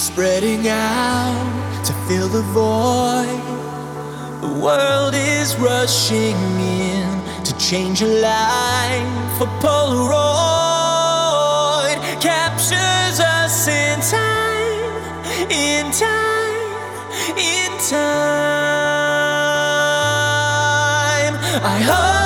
Spreading out to fill the void. The world is rushing in to change your life. A Polaroid captures us in time, in time, in time. I hope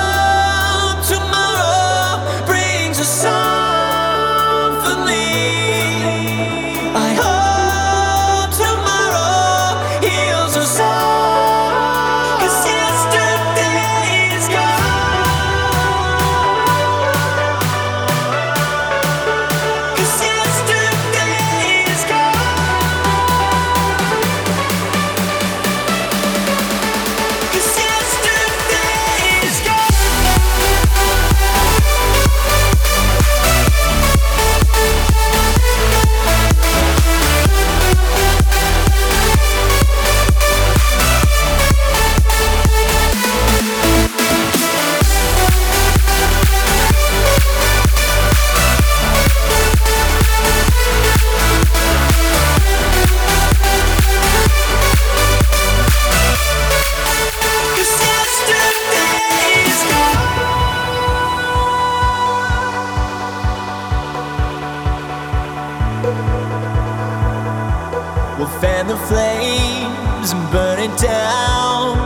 We'll fan the flames and burn it down.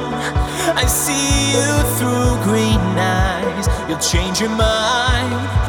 I see you through green eyes. You'll change your mind.